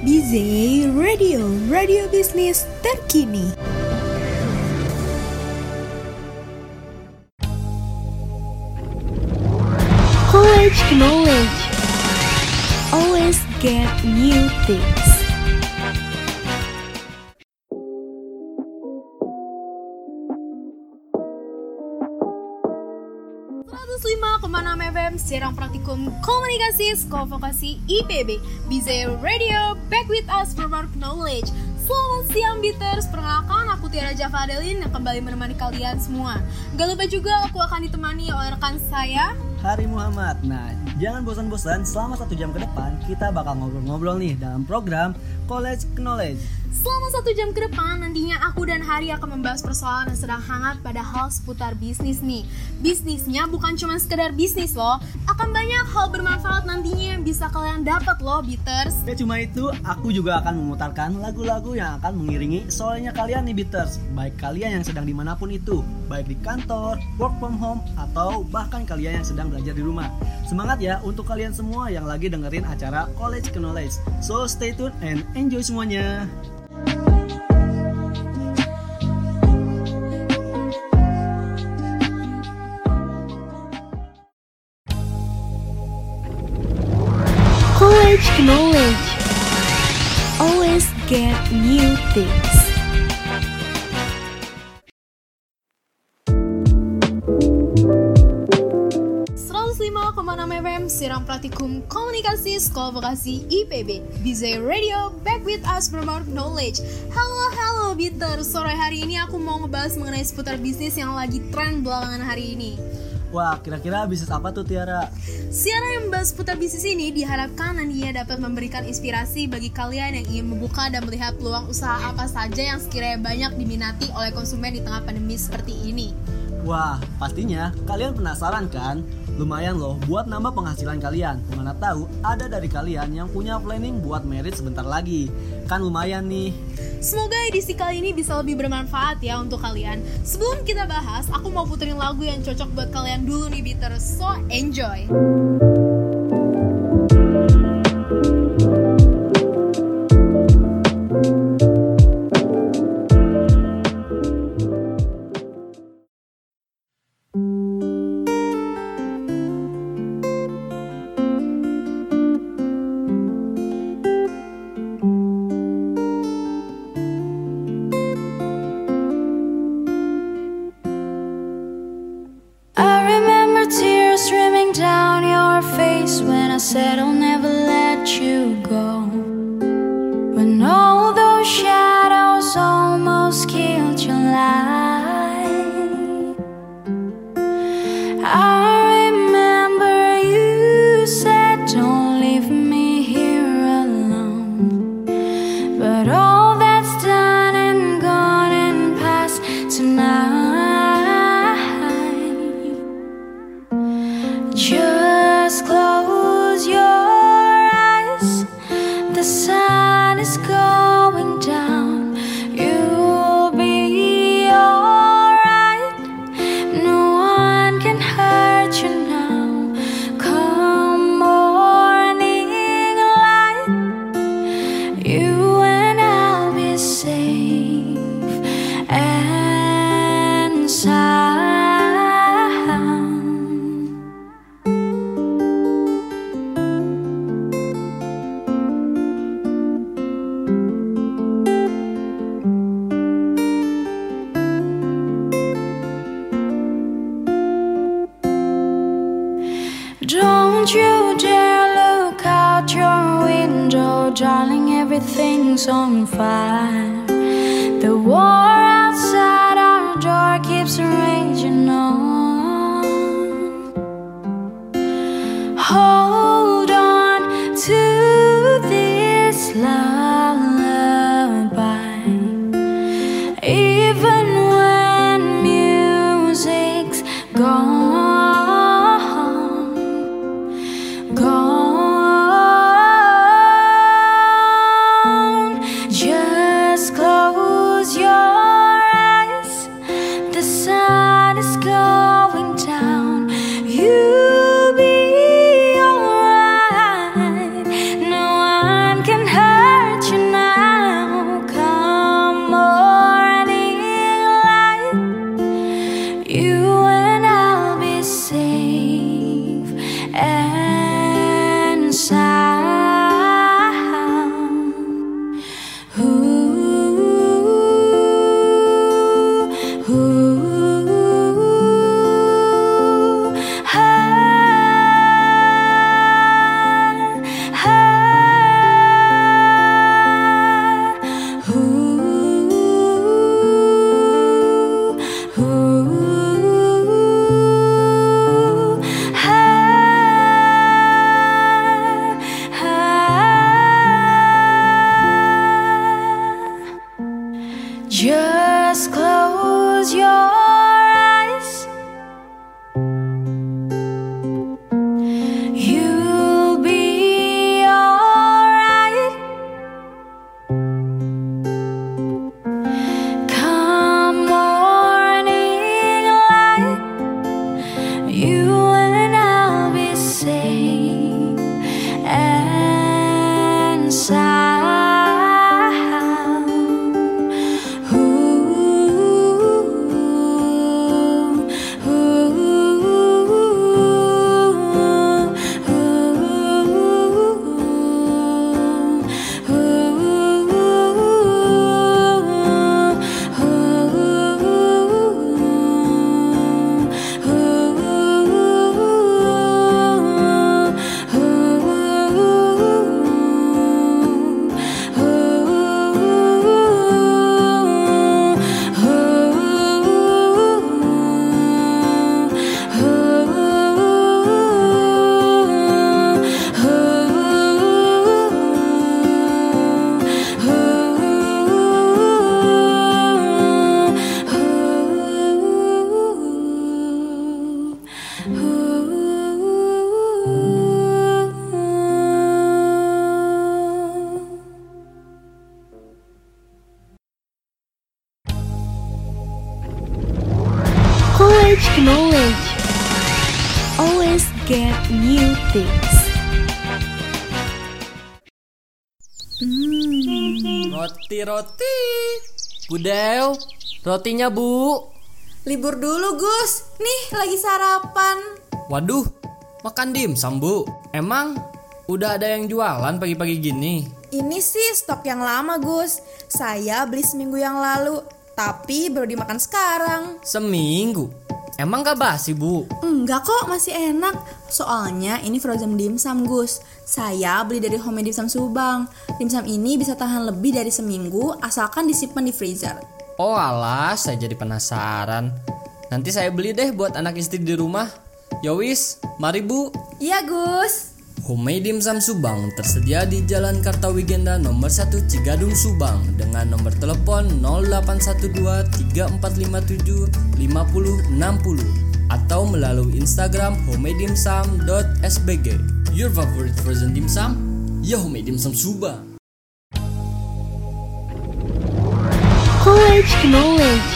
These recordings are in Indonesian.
BZ Radio, radio bisnis terkini. College knowledge. Always get new things. Serang Praktikum Komunikasi Sekolah IPB BZ Radio, back with us for more knowledge. Selamat siang Beaters, perkenalkan aku Tiara Javadelin yang kembali menemani kalian semua. Gak lupa juga aku akan ditemani oleh rekan saya. Hari Muhammad. Nah, jangan bosan-bosan, selama satu jam ke depan kita bakal ngobrol-ngobrol nih dalam program College Knowledge Selama satu jam ke depan, nantinya aku dan Hari akan membahas persoalan yang sedang hangat pada hal seputar bisnis nih. Bisnisnya bukan cuma sekedar bisnis loh, akan banyak hal bermanfaat nantinya yang bisa kalian dapat loh, Beaters. Ya cuma itu, aku juga akan memutarkan lagu-lagu yang akan mengiringi soalnya kalian nih, Beaters. Baik kalian yang sedang di mana pun itu, baik di kantor, work from home, atau bahkan kalian yang sedang belajar di rumah. Semangat ya untuk kalian semua yang lagi dengerin acara College Knowledge. So stay tune and enjoy semuanya. Praktikum Komunikasi Sekolah Vokasi IPB BZ Radio Back with us for more knowledge Halo halo Bitter Sore hari ini aku mau ngebahas mengenai seputar bisnis yang lagi tren belakangan hari ini Wah, kira-kira bisnis apa tuh Tiara? Siara yang membahas seputar bisnis ini diharapkan nantinya dapat memberikan inspirasi bagi kalian yang ingin membuka dan melihat peluang usaha apa saja yang sekiranya banyak diminati oleh konsumen di tengah pandemi seperti ini. Wah, pastinya kalian penasaran kan? Lumayan loh buat nambah penghasilan kalian. Mana tahu ada dari kalian yang punya planning buat merit sebentar lagi. Kan lumayan nih. Semoga edisi kali ini bisa lebih bermanfaat ya untuk kalian. Sebelum kita bahas, aku mau puterin lagu yang cocok buat kalian dulu nih Bitter. So enjoy. some fire. Roti roti. Budel, rotinya bu. Libur dulu Gus, nih lagi sarapan. Waduh, makan dimsum bu. Emang udah ada yang jualan pagi-pagi gini? Ini sih stok yang lama Gus. Saya beli seminggu yang lalu, tapi baru dimakan sekarang. Seminggu. Emang gak basi bu? Enggak kok, masih enak. Soalnya ini frozen dimsum Gus. Saya beli dari Home Dimsum Subang. Dimsum ini bisa tahan lebih dari seminggu asalkan disimpan di freezer. Oh alah, saya jadi penasaran. Nanti saya beli deh buat anak istri di rumah. Yowis, mari bu. Iya Gus. Homemade Dimsum Subang tersedia di Jalan Kartawigenda nomor 1 Cigadung Subang dengan nomor telepon 0812 3457 5060 atau melalui Instagram homemade-dimsum.sbg. Your favorite frozen dimsum? Ya Homemade Dimsum Subang. College knowledge.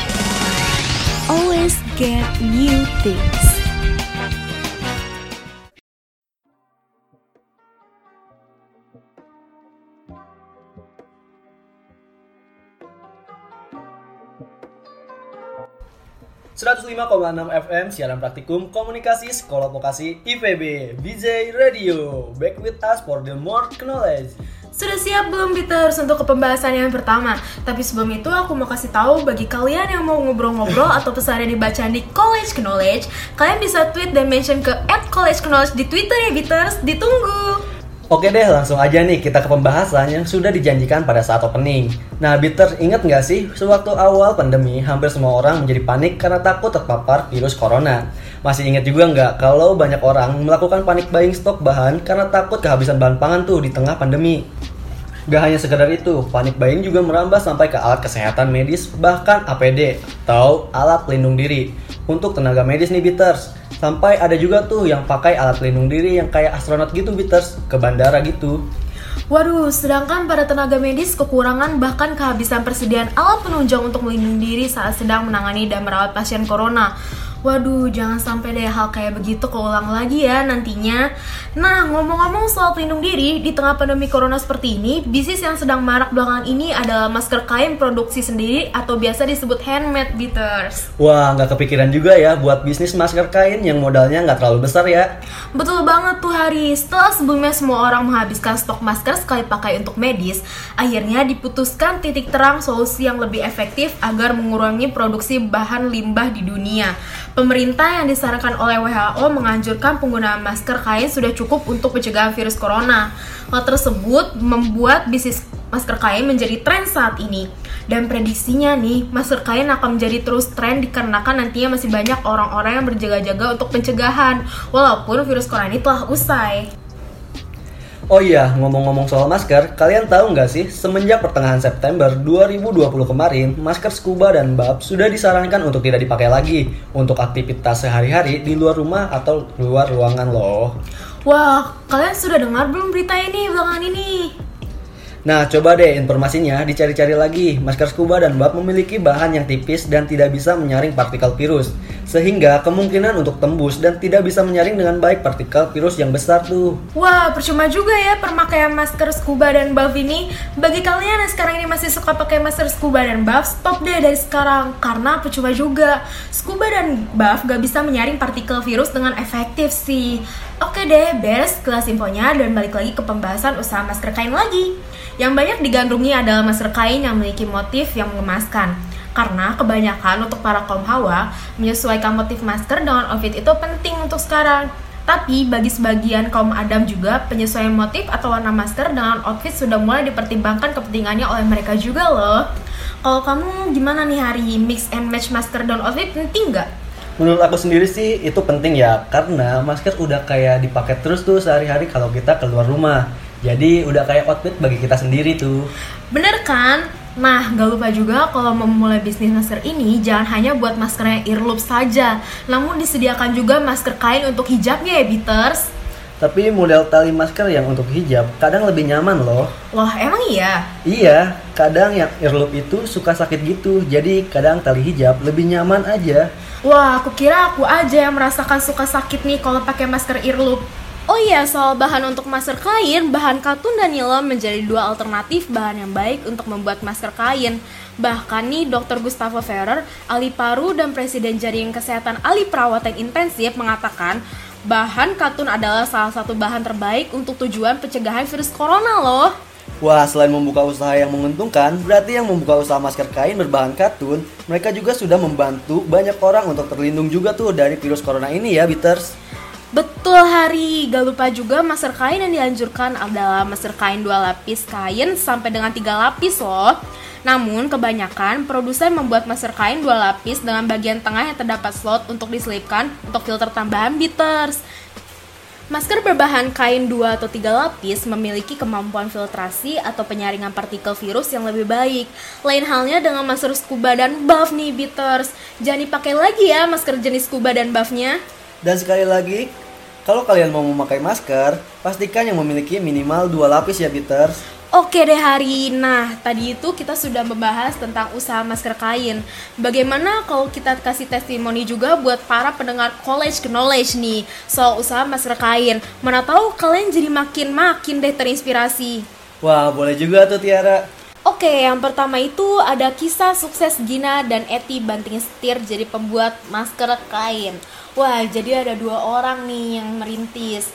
Always get new things. .6 FM siaran praktikum komunikasi sekolah vokasi IPB BJ Radio back with us for the more knowledge Sudah siap belum Peters untuk ke pembahasan yang pertama? Tapi sebelum itu aku mau kasih tahu bagi kalian yang mau ngobrol-ngobrol atau pesannya dibaca di College Knowledge, kalian bisa tweet dan mention ke @collegeknowledge di Twitter ya Peters. Ditunggu. Oke deh langsung aja nih kita ke pembahasan yang sudah dijanjikan pada saat opening. Nah Bitter inget nggak sih sewaktu awal pandemi hampir semua orang menjadi panik karena takut terpapar virus corona. Masih inget juga nggak kalau banyak orang melakukan panik buying stok bahan karena takut kehabisan bahan pangan tuh di tengah pandemi? Gak hanya sekedar itu, panik buying juga merambah sampai ke alat kesehatan medis, bahkan APD atau alat pelindung diri. Untuk tenaga medis nih Bitters, sampai ada juga tuh yang pakai alat pelindung diri yang kayak astronot gitu Bitters, ke bandara gitu. Waduh, sedangkan para tenaga medis kekurangan bahkan kehabisan persediaan alat penunjang untuk melindungi diri saat sedang menangani dan merawat pasien corona. Waduh, jangan sampai deh hal kayak begitu keulang lagi ya nantinya. Nah, ngomong-ngomong soal pelindung diri, di tengah pandemi corona seperti ini, bisnis yang sedang marak belakangan ini adalah masker kain produksi sendiri atau biasa disebut handmade beaters. Wah, nggak kepikiran juga ya buat bisnis masker kain yang modalnya nggak terlalu besar ya. Betul banget tuh Hari, setelah sebelumnya semua orang menghabiskan stok masker sekali pakai untuk medis, akhirnya diputuskan titik terang solusi yang lebih efektif agar mengurangi produksi bahan limbah di dunia. Pemerintah yang disarankan oleh WHO menganjurkan penggunaan masker kain sudah cukup untuk pencegahan virus corona. Hal tersebut membuat bisnis masker kain menjadi tren saat ini. Dan prediksinya nih, masker kain akan menjadi terus tren dikarenakan nantinya masih banyak orang-orang yang berjaga-jaga untuk pencegahan, walaupun virus corona ini telah usai. Oh iya, ngomong-ngomong soal masker, kalian tahu nggak sih, semenjak pertengahan September 2020 kemarin, masker scuba dan bab sudah disarankan untuk tidak dipakai lagi untuk aktivitas sehari-hari di luar rumah atau luar ruangan loh. Wah, kalian sudah dengar belum berita ini belakangan ini? Nah, coba deh informasinya dicari-cari lagi. Masker scuba dan bab memiliki bahan yang tipis dan tidak bisa menyaring partikel virus. Sehingga kemungkinan untuk tembus dan tidak bisa menyaring dengan baik partikel virus yang besar tuh. Wah, percuma juga ya permakaian masker scuba dan buff ini. Bagi kalian yang sekarang ini masih suka pakai masker scuba dan buff, stop deh dari sekarang. Karena percuma juga. Scuba dan buff gak bisa menyaring partikel virus dengan efektif sih. Oke deh, beres kelas infonya dan balik lagi ke pembahasan usaha masker kain lagi. Yang banyak digandrungi adalah masker kain yang memiliki motif yang mengemaskan. Karena kebanyakan untuk para kaum hawa, menyesuaikan motif masker dengan outfit itu penting untuk sekarang. Tapi bagi sebagian kaum Adam juga, penyesuaian motif atau warna masker dengan outfit sudah mulai dipertimbangkan kepentingannya oleh mereka juga loh. Kalau kamu gimana nih hari mix and match masker dan outfit penting nggak? Menurut aku sendiri sih itu penting ya, karena masker udah kayak dipakai terus tuh sehari-hari kalau kita keluar rumah. Jadi udah kayak outfit bagi kita sendiri tuh. Bener kan? Nah, gak lupa juga kalau memulai bisnis masker ini jangan hanya buat maskernya earlobe saja, namun disediakan juga masker kain untuk hijabnya ya, Beaters. Tapi model tali masker yang untuk hijab kadang lebih nyaman loh. Loh, emang iya? Iya, kadang yang earlobe itu suka sakit gitu. Jadi kadang tali hijab lebih nyaman aja. Wah, aku kira aku aja yang merasakan suka sakit nih kalau pakai masker earlobe. Oh iya, soal bahan untuk masker kain, bahan katun dan nilon menjadi dua alternatif bahan yang baik untuk membuat masker kain. Bahkan nih, Dr. Gustavo Ferrer, ahli paru dan Presiden Jaringan Kesehatan Ahli Perawatan Intensif mengatakan, bahan katun adalah salah satu bahan terbaik untuk tujuan pencegahan virus corona loh. Wah, selain membuka usaha yang menguntungkan, berarti yang membuka usaha masker kain berbahan katun, mereka juga sudah membantu banyak orang untuk terlindung juga tuh dari virus corona ini ya, Bitters. Betul Hari, gak lupa juga masker kain yang dianjurkan adalah masker kain dua lapis kain sampai dengan tiga lapis loh. Namun kebanyakan produsen membuat masker kain dua lapis dengan bagian tengah yang terdapat slot untuk diselipkan untuk filter tambahan bitters. Masker berbahan kain dua atau tiga lapis memiliki kemampuan filtrasi atau penyaringan partikel virus yang lebih baik. Lain halnya dengan masker scuba dan buff nih bitters. Jangan dipakai lagi ya masker jenis scuba dan buffnya. Dan sekali lagi, kalau kalian mau memakai masker, pastikan yang memiliki minimal dua lapis ya, Bitters. Oke deh Hari, nah tadi itu kita sudah membahas tentang usaha masker kain Bagaimana kalau kita kasih testimoni juga buat para pendengar college knowledge nih Soal usaha masker kain Mana tahu kalian jadi makin-makin deh terinspirasi Wah, boleh juga tuh Tiara. Oke, yang pertama itu ada kisah sukses Gina dan Eti banting setir jadi pembuat masker kain. Wah, jadi ada dua orang nih yang merintis.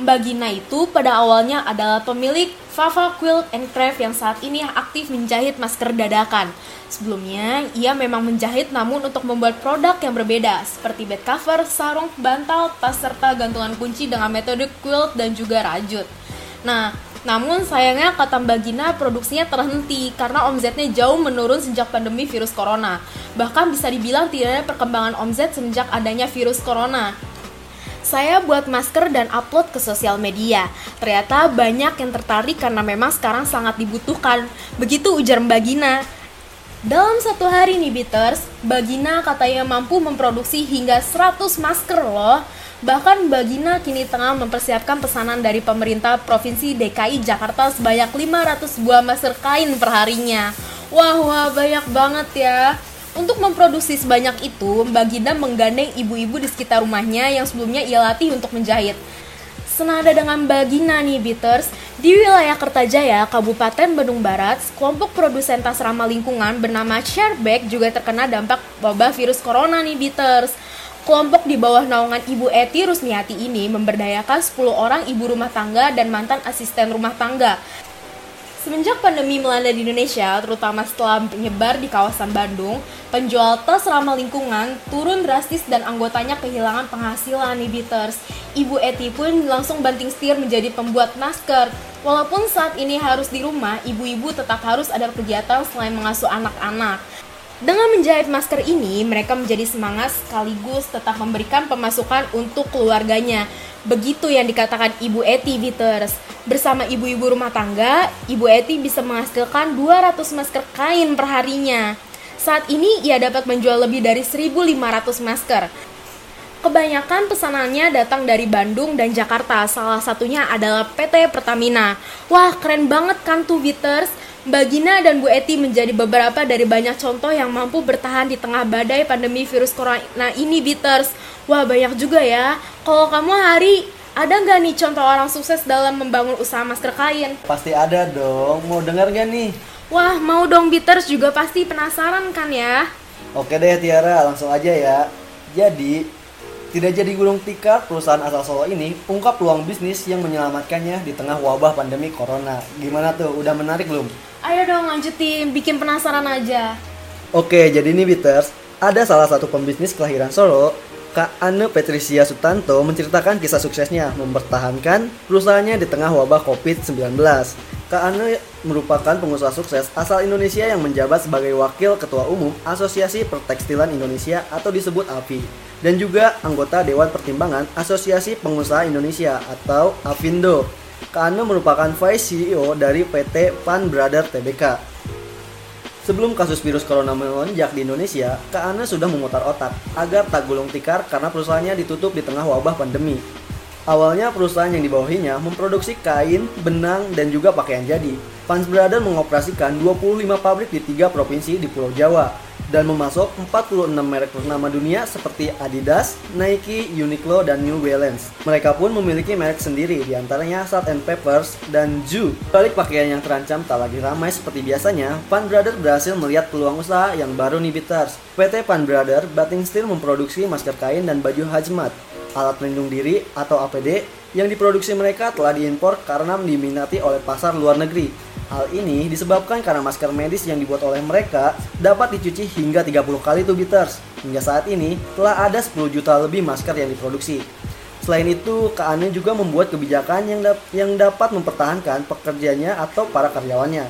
Mbak Gina itu pada awalnya adalah pemilik Fafa Quilt and Craft yang saat ini aktif menjahit masker dadakan. Sebelumnya, ia memang menjahit namun untuk membuat produk yang berbeda seperti bed cover, sarung, bantal, tas serta gantungan kunci dengan metode quilt dan juga rajut. Nah, namun sayangnya kata Mbak Gina produksinya terhenti karena omzetnya jauh menurun sejak pandemi virus corona. Bahkan bisa dibilang tidak ada perkembangan omzet semenjak adanya virus corona. Saya buat masker dan upload ke sosial media. Ternyata banyak yang tertarik karena memang sekarang sangat dibutuhkan. Begitu ujar Mbak Gina. Dalam satu hari nih Bitters, Mbak Gina katanya mampu memproduksi hingga 100 masker loh. Bahkan Mbak Gina kini tengah mempersiapkan pesanan dari pemerintah Provinsi DKI Jakarta sebanyak 500 buah masker kain perharinya. Wah, wah, banyak banget ya. Untuk memproduksi sebanyak itu, Mbak Gina menggandeng ibu-ibu di sekitar rumahnya yang sebelumnya ia latih untuk menjahit. Senada dengan Mbak Gina nih, Bitters, di wilayah Kertajaya, Kabupaten Bandung Barat, kelompok produsen tas ramah lingkungan bernama Shareback juga terkena dampak wabah virus corona nih, Bitters. Kelompok di bawah naungan Ibu Eti Rusmiati ini memberdayakan 10 orang ibu rumah tangga dan mantan asisten rumah tangga. Semenjak pandemi melanda di Indonesia, terutama setelah menyebar di kawasan Bandung, penjual tas ramah lingkungan turun drastis dan anggotanya kehilangan penghasilan nih. Ibu Eti pun langsung banting setir menjadi pembuat masker. Walaupun saat ini harus di rumah, ibu-ibu tetap harus ada kegiatan selain mengasuh anak-anak. Dengan menjahit masker ini, mereka menjadi semangat sekaligus tetap memberikan pemasukan untuk keluarganya. Begitu yang dikatakan Ibu Eti Bitters. Bersama ibu-ibu rumah tangga, Ibu Eti bisa menghasilkan 200 masker kain perharinya. Saat ini ia dapat menjual lebih dari 1.500 masker. Kebanyakan pesanannya datang dari Bandung dan Jakarta, salah satunya adalah PT Pertamina. Wah, keren banget kan tuh Bitters? Mbak Gina dan Bu Eti menjadi beberapa dari banyak contoh yang mampu bertahan di tengah badai pandemi virus corona ini Bitters. Wah, banyak juga ya. Kalau kamu hari, ada nggak nih contoh orang sukses dalam membangun usaha masker kain? Pasti ada dong. Mau dengar gak nih? Wah, mau dong Bitters juga pasti penasaran kan ya? Oke deh Tiara, langsung aja ya. Jadi, tidak jadi gulung tikar, perusahaan asal Solo ini ungkap peluang bisnis yang menyelamatkannya di tengah wabah pandemi corona. Gimana tuh? Udah menarik belum? Ayo dong lanjutin, bikin penasaran aja. Oke, jadi ini Bitters, ada salah satu pembisnis kelahiran Solo, Kak Anne Patricia Sutanto menceritakan kisah suksesnya mempertahankan perusahaannya di tengah wabah COVID-19. Kak Anne merupakan pengusaha sukses asal Indonesia yang menjabat sebagai Wakil Ketua Umum Asosiasi Pertekstilan Indonesia atau disebut API dan juga anggota Dewan Pertimbangan Asosiasi Pengusaha Indonesia atau APindo. Kak Anne merupakan Vice CEO dari PT Pan Brother Tbk. Sebelum kasus virus corona melonjak di Indonesia, Kak Ana sudah memutar otak agar tak gulung tikar karena perusahaannya ditutup di tengah wabah pandemi. Awalnya perusahaan yang dibawahinya memproduksi kain, benang, dan juga pakaian jadi. Pans Brother mengoperasikan 25 pabrik di tiga provinsi di Pulau Jawa. dan memasok 46 merek ternama dunia seperti Adidas, Nike, Uniqlo, dan New Balance. Mereka pun memiliki merek sendiri, di antaranya Salt and Peppers dan Ju. Balik pakaian yang terancam tak lagi ramai seperti biasanya, Pan Brother berhasil melihat peluang usaha yang baru nih Bitters. PT Pan Brother Bating Steel memproduksi masker kain dan baju hazmat, alat pelindung diri atau APD yang diproduksi mereka telah diimpor karena diminati oleh pasar luar negeri. Hal ini disebabkan karena masker medis yang dibuat oleh mereka dapat dicuci hingga 30 kali tuh Bitters. Hingga saat ini telah ada 10 juta lebih masker yang diproduksi. Selain itu, KANE juga membuat kebijakan yang, dap yang dapat mempertahankan pekerjanya atau para karyawannya.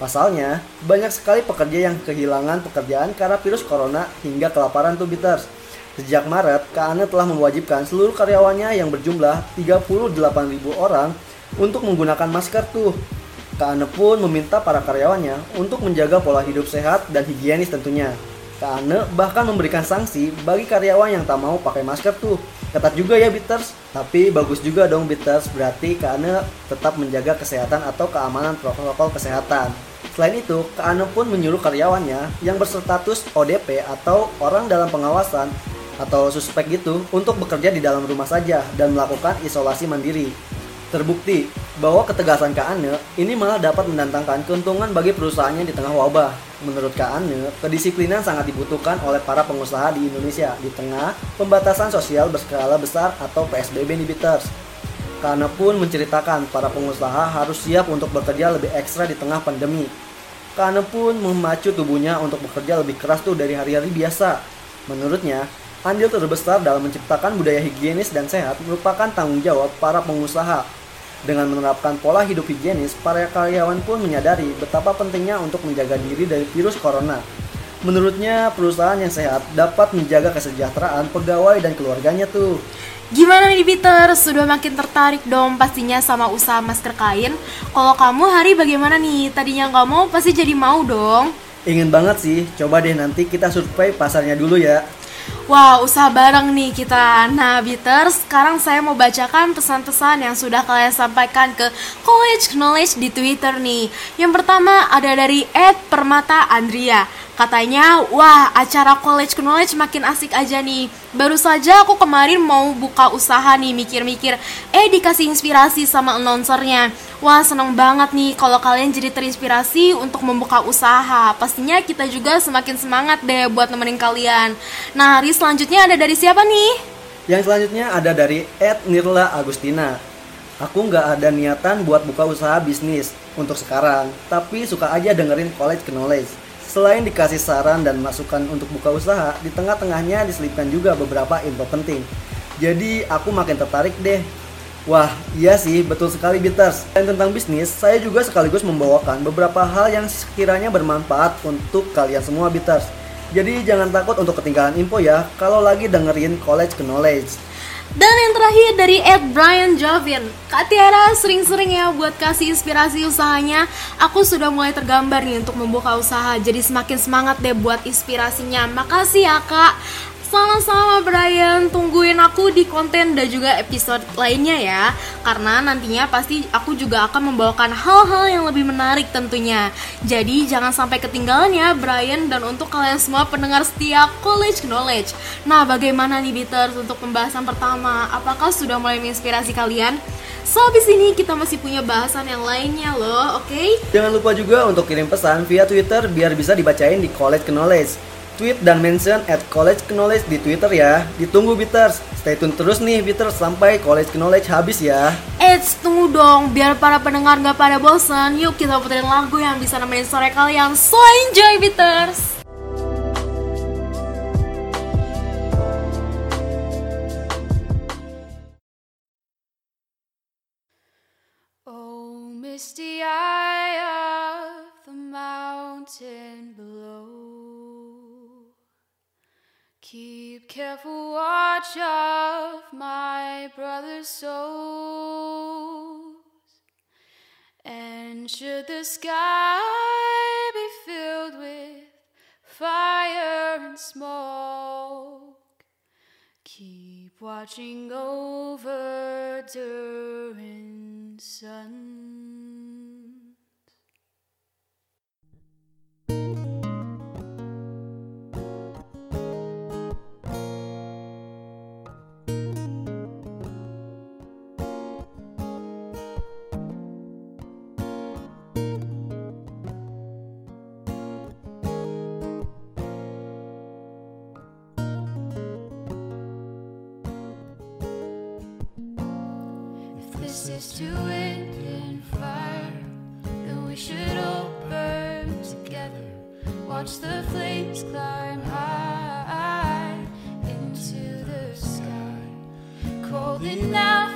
Pasalnya, banyak sekali pekerja yang kehilangan pekerjaan karena virus corona hingga kelaparan tuh Bitters. Sejak Maret, KANE telah mewajibkan seluruh karyawannya yang berjumlah 38.000 orang untuk menggunakan masker tuh Kaane pun meminta para karyawannya untuk menjaga pola hidup sehat dan higienis tentunya. Kaane bahkan memberikan sanksi bagi karyawan yang tak mau pakai masker tuh. Ketat juga ya Bitters, tapi bagus juga dong Bitters, berarti Kaane tetap menjaga kesehatan atau keamanan protokol kesehatan. Selain itu, Kaane pun menyuruh karyawannya yang berstatus ODP atau orang dalam pengawasan atau suspek gitu untuk bekerja di dalam rumah saja dan melakukan isolasi mandiri. Terbukti bahwa ketegasan Kak Ane ini malah dapat mendatangkan keuntungan bagi perusahaannya di tengah wabah. Menurut Kak Ane, kedisiplinan sangat dibutuhkan oleh para pengusaha di Indonesia di tengah pembatasan sosial berskala besar atau PSBB Bitters. Kak Ane pun menceritakan para pengusaha harus siap untuk bekerja lebih ekstra di tengah pandemi. Kak Ane pun memacu tubuhnya untuk bekerja lebih keras tuh dari hari-hari biasa. Menurutnya, andil terbesar dalam menciptakan budaya higienis dan sehat merupakan tanggung jawab para pengusaha dengan menerapkan pola hidup higienis, para karyawan pun menyadari betapa pentingnya untuk menjaga diri dari virus corona. Menurutnya, perusahaan yang sehat dapat menjaga kesejahteraan pegawai dan keluarganya tuh. Gimana nih Peter? Sudah makin tertarik dong pastinya sama usaha masker kain. Kalau kamu hari bagaimana nih? Tadinya nggak mau pasti jadi mau dong. Ingin banget sih, coba deh nanti kita survei pasarnya dulu ya. Wah, usaha bareng nih kita. Nah, Bitters, sekarang saya mau bacakan pesan-pesan yang sudah kalian sampaikan ke College Knowledge di Twitter nih. Yang pertama ada dari Ed Permata Andrea. Katanya, wah acara college knowledge makin asik aja nih. Baru saja aku kemarin mau buka usaha nih mikir-mikir, eh dikasih inspirasi sama announcernya. Wah seneng banget nih kalau kalian jadi terinspirasi untuk membuka usaha. Pastinya kita juga semakin semangat deh buat nemenin kalian. Nah hari selanjutnya ada dari siapa nih? Yang selanjutnya ada dari Ed Nirla Agustina. Aku nggak ada niatan buat buka usaha bisnis untuk sekarang, tapi suka aja dengerin college knowledge. Selain dikasih saran dan masukan untuk buka usaha, di tengah-tengahnya diselipkan juga beberapa info penting. Jadi aku makin tertarik deh. Wah, iya sih, betul sekali Bitters. Dan tentang bisnis, saya juga sekaligus membawakan beberapa hal yang sekiranya bermanfaat untuk kalian semua Bitters. Jadi jangan takut untuk ketinggalan info ya kalau lagi dengerin College Knowledge. Dan yang terakhir dari Ed Brian Javin Kak Tiara sering-sering ya buat kasih inspirasi usahanya. Aku sudah mulai tergambar nih untuk membuka usaha. Jadi semakin semangat deh buat inspirasinya. Makasih ya kak sama-sama Brian, tungguin aku di konten dan juga episode lainnya ya Karena nantinya pasti aku juga akan membawakan hal-hal yang lebih menarik tentunya Jadi jangan sampai ketinggalan ya Brian dan untuk kalian semua pendengar setia College Knowledge Nah bagaimana nih Beaters untuk pembahasan pertama Apakah sudah mulai menginspirasi kalian? So, abis ini kita masih punya bahasan yang lainnya loh, oke? Okay? Jangan lupa juga untuk kirim pesan via Twitter biar bisa dibacain di College Knowledge tweet dan mention at College Knowledge di Twitter ya. Ditunggu Bitters. Stay tune terus nih Bitters sampai College Knowledge habis ya. Eits, tunggu dong. Biar para pendengar gak pada bosan, yuk kita puterin lagu yang bisa nemenin sore kalian. So enjoy Bitters! Keep careful watch of my brother's souls. And should the sky be filled with fire and smoke, keep watching over during sun. ashes to and fire. Then we should all burn together. Watch the flames climb high into the sky. Cold enough.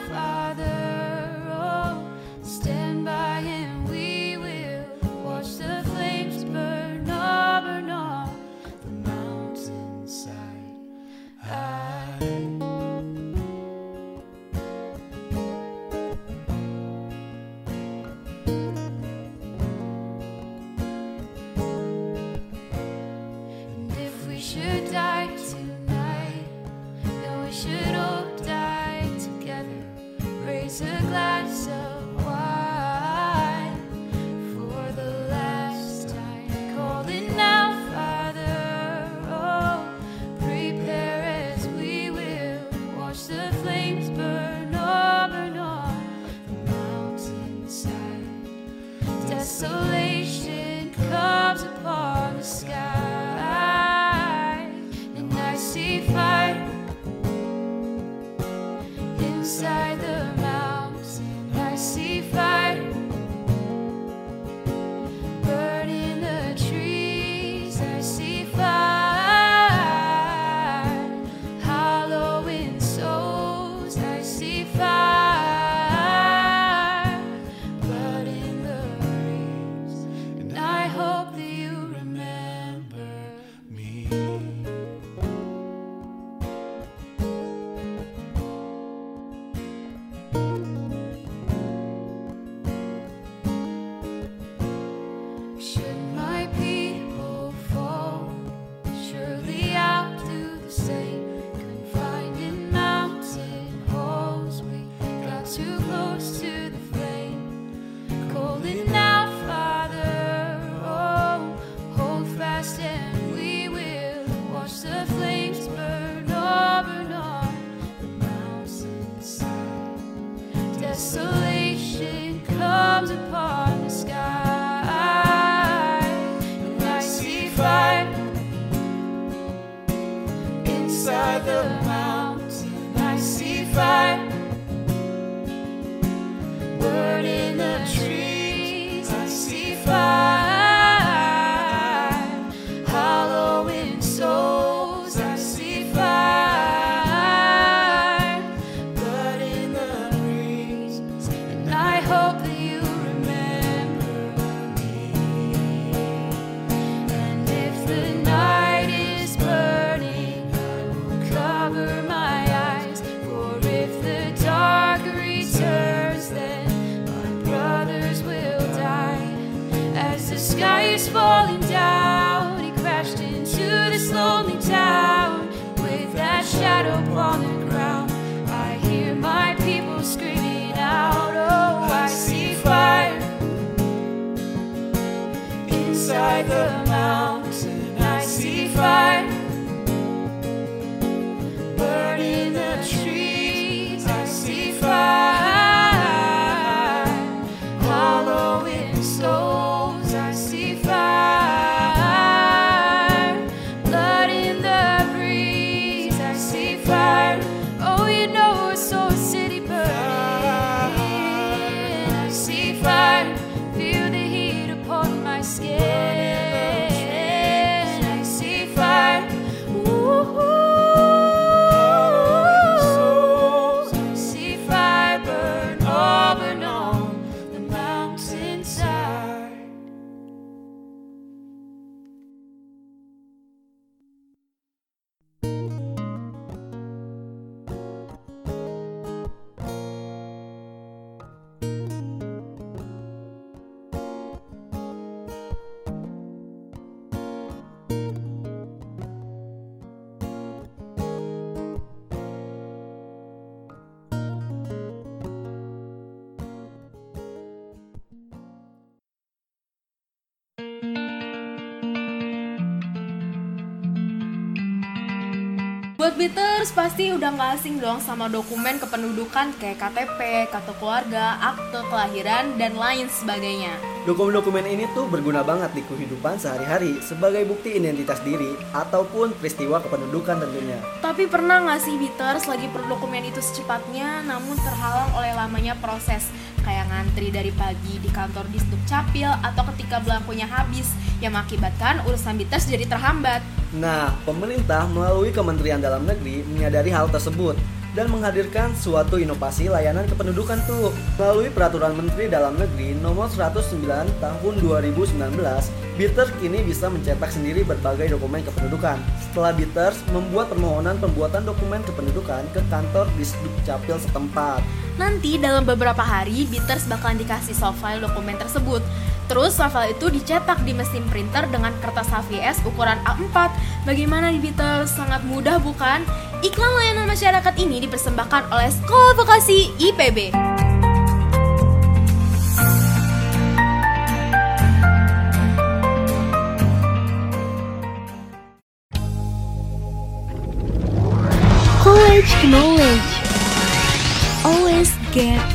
Beaters pasti udah gak asing dong sama dokumen kependudukan kayak KTP, kartu keluarga, akte kelahiran, dan lain sebagainya. Dokumen-dokumen ini tuh berguna banget di kehidupan sehari-hari sebagai bukti identitas diri ataupun peristiwa kependudukan tentunya. Tapi pernah gak sih Beaters lagi perlu dokumen itu secepatnya namun terhalang oleh lamanya proses kayak ngantri dari pagi di kantor di Capil atau ketika belangkunya habis yang mengakibatkan urusan Beaters jadi terhambat. Nah, pemerintah melalui Kementerian Dalam Negeri menyadari hal tersebut dan menghadirkan suatu inovasi layanan kependudukan tuh. Melalui Peraturan Menteri Dalam Negeri Nomor 109 Tahun 2019, Bitters kini bisa mencetak sendiri berbagai dokumen kependudukan. Setelah Bitters membuat permohonan pembuatan dokumen kependudukan ke kantor di Capil setempat. Nanti dalam beberapa hari Bitters bakalan dikasih softfile dokumen tersebut. Terus softfile itu dicetak di mesin printer dengan kertas HVS ukuran A4. Bagaimana di Bitters? Sangat mudah bukan? Iklan layanan masyarakat ini dipersembahkan oleh Sekolah Vokasi IPB.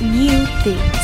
new thing.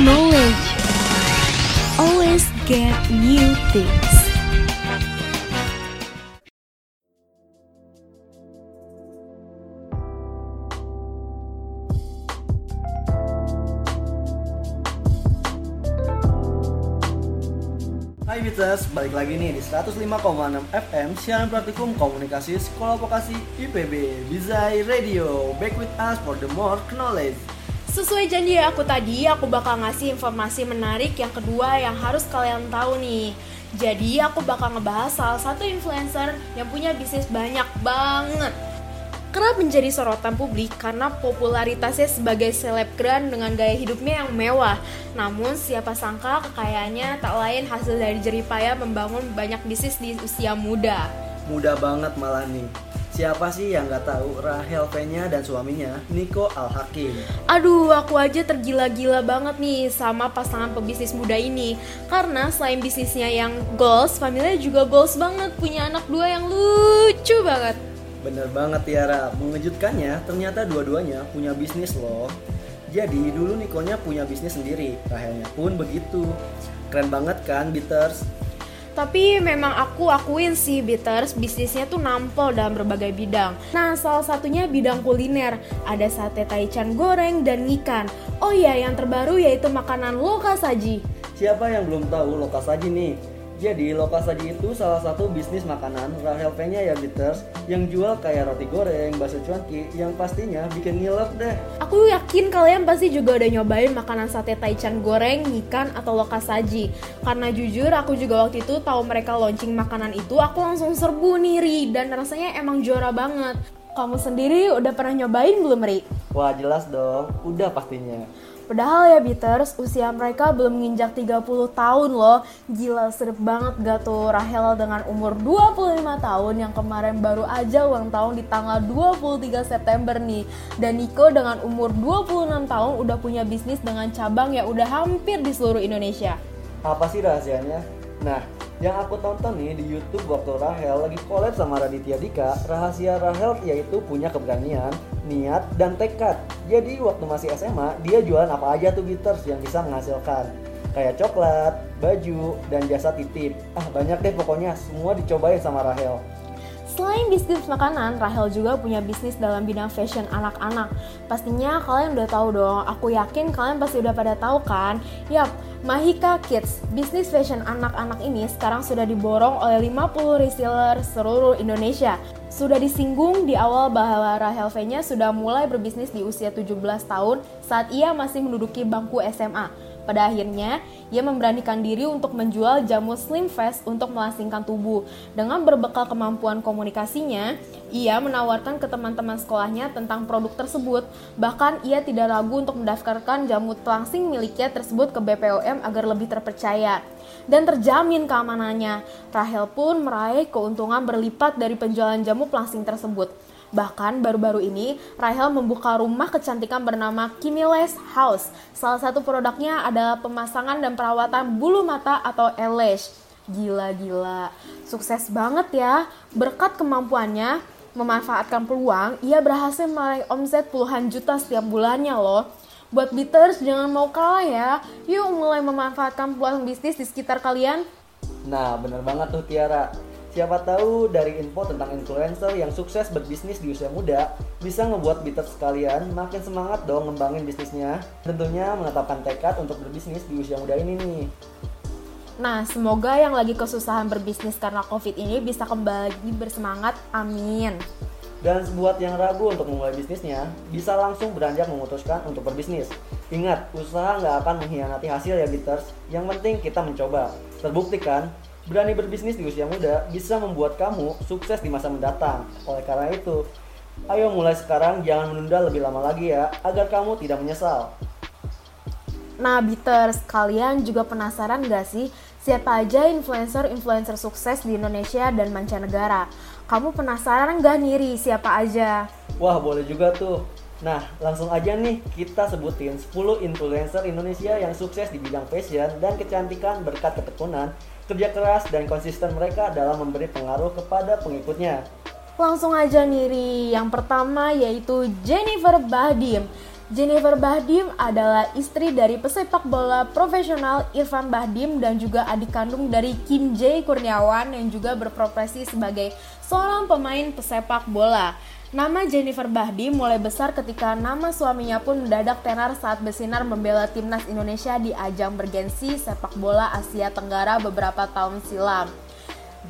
Knowledge. Always get new things. Hai Beaters, balik lagi nih di 105,6 FM Siaran Praktikum Komunikasi Sekolah Vokasi IPB Bizai Radio Back with us for the more knowledge Sesuai janji aku tadi, aku bakal ngasih informasi menarik yang kedua yang harus kalian tahu nih. Jadi aku bakal ngebahas salah satu influencer yang punya bisnis banyak banget. Kerap menjadi sorotan publik karena popularitasnya sebagai selebgram dengan gaya hidupnya yang mewah. Namun siapa sangka kekayaannya tak lain hasil dari jeripaya membangun banyak bisnis di usia muda. Mudah banget malah nih Siapa sih yang nggak tahu Rahel V-nya dan suaminya Niko Al-Hakim Aduh, aku aja tergila-gila banget nih sama pasangan pebisnis muda ini. Karena selain bisnisnya yang goals, familinya juga goals banget. Punya anak dua yang lucu banget. Bener banget Tiara, mengejutkannya ternyata dua-duanya punya bisnis loh Jadi dulu Nikonya punya bisnis sendiri, Rahelnya pun begitu Keren banget kan Beaters? Tapi memang aku akuin sih Bitters bisnisnya tuh nampol dalam berbagai bidang. Nah, salah satunya bidang kuliner. Ada sate taichan goreng dan ikan. Oh iya, yang terbaru yaitu makanan loka saji. Siapa yang belum tahu Lokasaji nih? Jadi Lokasaji itu salah satu bisnis makanan Rahel V-nya ya Beaters yang jual kayak roti goreng, bakso cuanki yang pastinya bikin ngilep deh. Aku yakin kalian pasti juga udah nyobain makanan sate taichan goreng, ikan, atau loka saji. Karena jujur aku juga waktu itu tahu mereka launching makanan itu, aku langsung serbu nih Ri, dan rasanya emang juara banget. Kamu sendiri udah pernah nyobain belum Ri? Wah jelas dong, udah pastinya. Padahal ya Beaters, usia mereka belum menginjak 30 tahun loh. Gila serem banget gak tuh Rahel dengan umur 25 tahun yang kemarin baru aja ulang tahun di tanggal 23 September nih. Dan Nico dengan umur 26 tahun udah punya bisnis dengan cabang yang udah hampir di seluruh Indonesia. Apa sih rahasianya? Nah, yang aku tonton nih di YouTube waktu Rahel lagi collab sama Raditya Dika, rahasia Rahel yaitu punya keberanian, niat, dan tekad. Jadi waktu masih SMA, dia jualan apa aja tuh Bitters yang bisa menghasilkan. Kayak coklat, baju, dan jasa titip. Ah banyak deh pokoknya, semua dicobain sama Rahel. Selain bisnis makanan, Rahel juga punya bisnis dalam bidang fashion anak-anak. Pastinya kalian udah tahu dong, aku yakin kalian pasti udah pada tahu kan? Yap, Mahika Kids, bisnis fashion anak-anak ini sekarang sudah diborong oleh 50 reseller seluruh Indonesia. Sudah disinggung di awal bahwa Rahel V-nya sudah mulai berbisnis di usia 17 tahun saat ia masih menduduki bangku SMA. Pada akhirnya, ia memberanikan diri untuk menjual jamu Slim Fast untuk melasingkan tubuh. Dengan berbekal kemampuan komunikasinya, ia menawarkan ke teman-teman sekolahnya tentang produk tersebut. Bahkan ia tidak ragu untuk mendaftarkan jamu telangsing miliknya tersebut ke BPOM agar lebih terpercaya. Dan terjamin keamanannya. Rahel pun meraih keuntungan berlipat dari penjualan jamu pelangsing tersebut. Bahkan baru-baru ini, Rahel membuka rumah kecantikan bernama Kimiles House. Salah satu produknya adalah pemasangan dan perawatan bulu mata atau eyelash. Gila-gila, sukses banget ya. Berkat kemampuannya memanfaatkan peluang, ia berhasil meraih omset puluhan juta setiap bulannya loh. Buat beaters jangan mau kalah ya. Yuk mulai memanfaatkan peluang bisnis di sekitar kalian. Nah bener banget tuh Tiara. Siapa tahu dari info tentang influencer yang sukses berbisnis di usia muda bisa ngebuat beaters sekalian makin semangat dong ngembangin bisnisnya. Tentunya menetapkan tekad untuk berbisnis di usia muda ini nih. Nah, semoga yang lagi kesusahan berbisnis karena COVID ini bisa kembali bersemangat. Amin. Dan buat yang ragu untuk memulai bisnisnya, bisa langsung beranjak memutuskan untuk berbisnis. Ingat, usaha nggak akan mengkhianati hasil ya beaters. Yang penting kita mencoba. Terbukti kan, berani berbisnis di usia muda bisa membuat kamu sukses di masa mendatang. Oleh karena itu, ayo mulai sekarang jangan menunda lebih lama lagi ya, agar kamu tidak menyesal. Nah, Beaters, kalian juga penasaran gak sih siapa aja influencer-influencer sukses di Indonesia dan mancanegara? Kamu penasaran gak nih, Ri, siapa aja? Wah, boleh juga tuh. Nah, langsung aja nih kita sebutin 10 influencer Indonesia yang sukses di bidang fashion dan kecantikan berkat ketekunan, kerja keras, dan konsisten mereka dalam memberi pengaruh kepada pengikutnya. Langsung aja nih, Ri. Yang pertama yaitu Jennifer Badim. Jennifer Bahdim adalah istri dari pesepak bola profesional Irfan Bahdim dan juga adik kandung dari Kim Jae Kurniawan yang juga berprofesi sebagai seorang pemain pesepak bola. Nama Jennifer Bahdim mulai besar ketika nama suaminya pun mendadak tenar saat bersinar membela timnas Indonesia di ajang bergensi sepak bola Asia Tenggara beberapa tahun silam.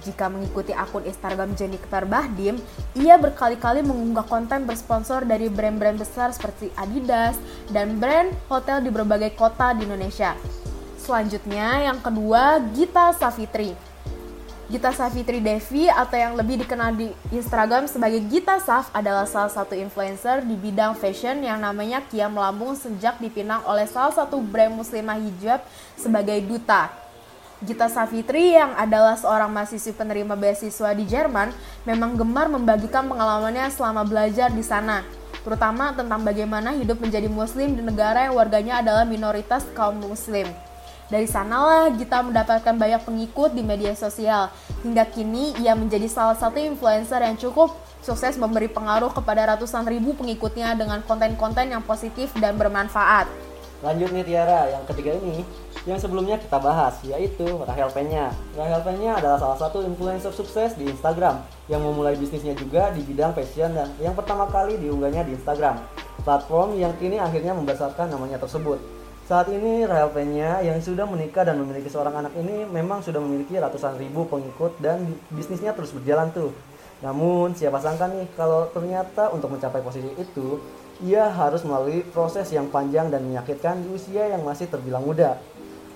Jika mengikuti akun Instagram Jennifer Bahdim, ia berkali-kali mengunggah konten bersponsor dari brand-brand besar seperti Adidas dan brand hotel di berbagai kota di Indonesia. Selanjutnya, yang kedua, Gita Savitri. Gita Savitri Devi atau yang lebih dikenal di Instagram sebagai Gita Saf adalah salah satu influencer di bidang fashion yang namanya kian melambung sejak dipinang oleh salah satu brand muslimah hijab sebagai duta. Gita Savitri yang adalah seorang mahasiswi penerima beasiswa di Jerman memang gemar membagikan pengalamannya selama belajar di sana, terutama tentang bagaimana hidup menjadi muslim di negara yang warganya adalah minoritas kaum muslim. Dari sanalah Gita mendapatkan banyak pengikut di media sosial. Hingga kini ia menjadi salah satu influencer yang cukup sukses memberi pengaruh kepada ratusan ribu pengikutnya dengan konten-konten yang positif dan bermanfaat. Lanjut nih Tiara, yang ketiga ini yang sebelumnya kita bahas yaitu Rahel Penya. Rahel Penya adalah salah satu influencer sukses di Instagram yang memulai bisnisnya juga di bidang fashion dan yang pertama kali diunggahnya di Instagram. Platform yang kini akhirnya membesarkan namanya tersebut. Saat ini Rahel Penya yang sudah menikah dan memiliki seorang anak ini memang sudah memiliki ratusan ribu pengikut dan bisnisnya terus berjalan tuh. Namun siapa sangka nih kalau ternyata untuk mencapai posisi itu ia harus melalui proses yang panjang dan menyakitkan di usia yang masih terbilang muda.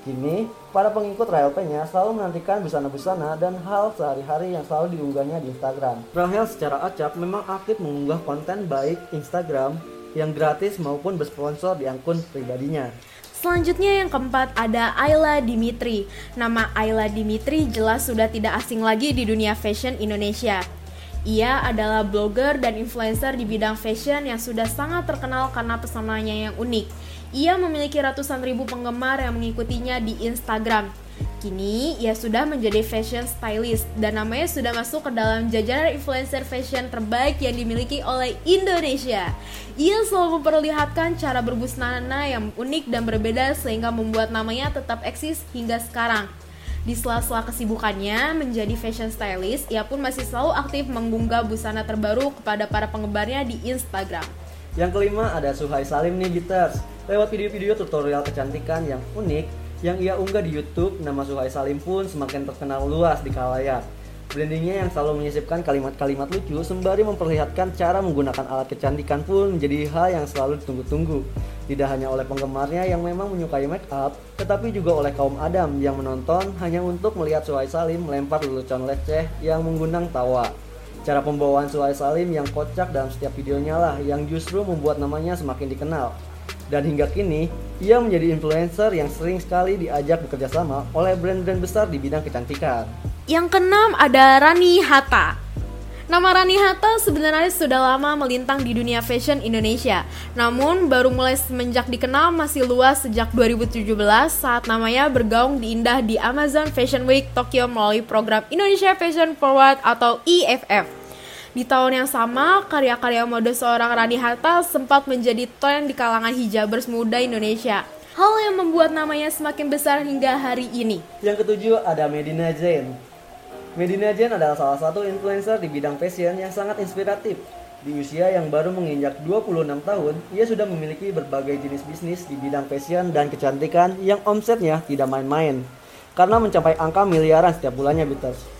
Kini, para pengikut Rahel Penya selalu menantikan busana-busana dan hal sehari-hari yang selalu diunggahnya di Instagram. Rahel secara acak memang aktif mengunggah konten baik Instagram yang gratis maupun bersponsor di akun pribadinya. Selanjutnya yang keempat ada Ayla Dimitri. Nama Ayla Dimitri jelas sudah tidak asing lagi di dunia fashion Indonesia. Ia adalah blogger dan influencer di bidang fashion yang sudah sangat terkenal karena pesonanya yang unik. Ia memiliki ratusan ribu penggemar yang mengikutinya di Instagram. Kini, ia sudah menjadi fashion stylist dan namanya sudah masuk ke dalam jajaran influencer fashion terbaik yang dimiliki oleh Indonesia. Ia selalu memperlihatkan cara berbusana yang unik dan berbeda sehingga membuat namanya tetap eksis hingga sekarang. Di sela-sela kesibukannya menjadi fashion stylist, ia pun masih selalu aktif mengunggah busana terbaru kepada para penggemarnya di Instagram. Yang kelima ada Suhai Salim nih Gitters. Lewat video-video tutorial kecantikan yang unik yang ia unggah di YouTube, nama Suhai Salim pun semakin terkenal luas di kalayak. Brandingnya yang selalu menyisipkan kalimat-kalimat lucu sembari memperlihatkan cara menggunakan alat kecantikan pun menjadi hal yang selalu ditunggu-tunggu. Tidak hanya oleh penggemarnya yang memang menyukai make up, tetapi juga oleh kaum Adam yang menonton hanya untuk melihat Suhai Salim melempar lelucon leceh yang mengundang tawa. Cara pembawaan Suhai Salim yang kocak dalam setiap videonya lah yang justru membuat namanya semakin dikenal. Dan hingga kini, ia menjadi influencer yang sering sekali diajak bekerja sama oleh brand-brand besar di bidang kecantikan. Yang keenam ada Rani Hatta. Nama Rani Hatta sebenarnya sudah lama melintang di dunia fashion Indonesia. Namun baru mulai semenjak dikenal masih luas sejak 2017 saat namanya bergaung di indah di Amazon Fashion Week Tokyo melalui program Indonesia Fashion Forward atau EFF. Di tahun yang sama, karya-karya mode seorang Rani Hatta sempat menjadi tren di kalangan hijabers muda Indonesia. Hal yang membuat namanya semakin besar hingga hari ini. Yang ketujuh ada Medina Zain. Medina Zain adalah salah satu influencer di bidang fashion yang sangat inspiratif. Di usia yang baru menginjak 26 tahun, ia sudah memiliki berbagai jenis bisnis di bidang fashion dan kecantikan yang omsetnya tidak main-main. Karena mencapai angka miliaran setiap bulannya, Bitters.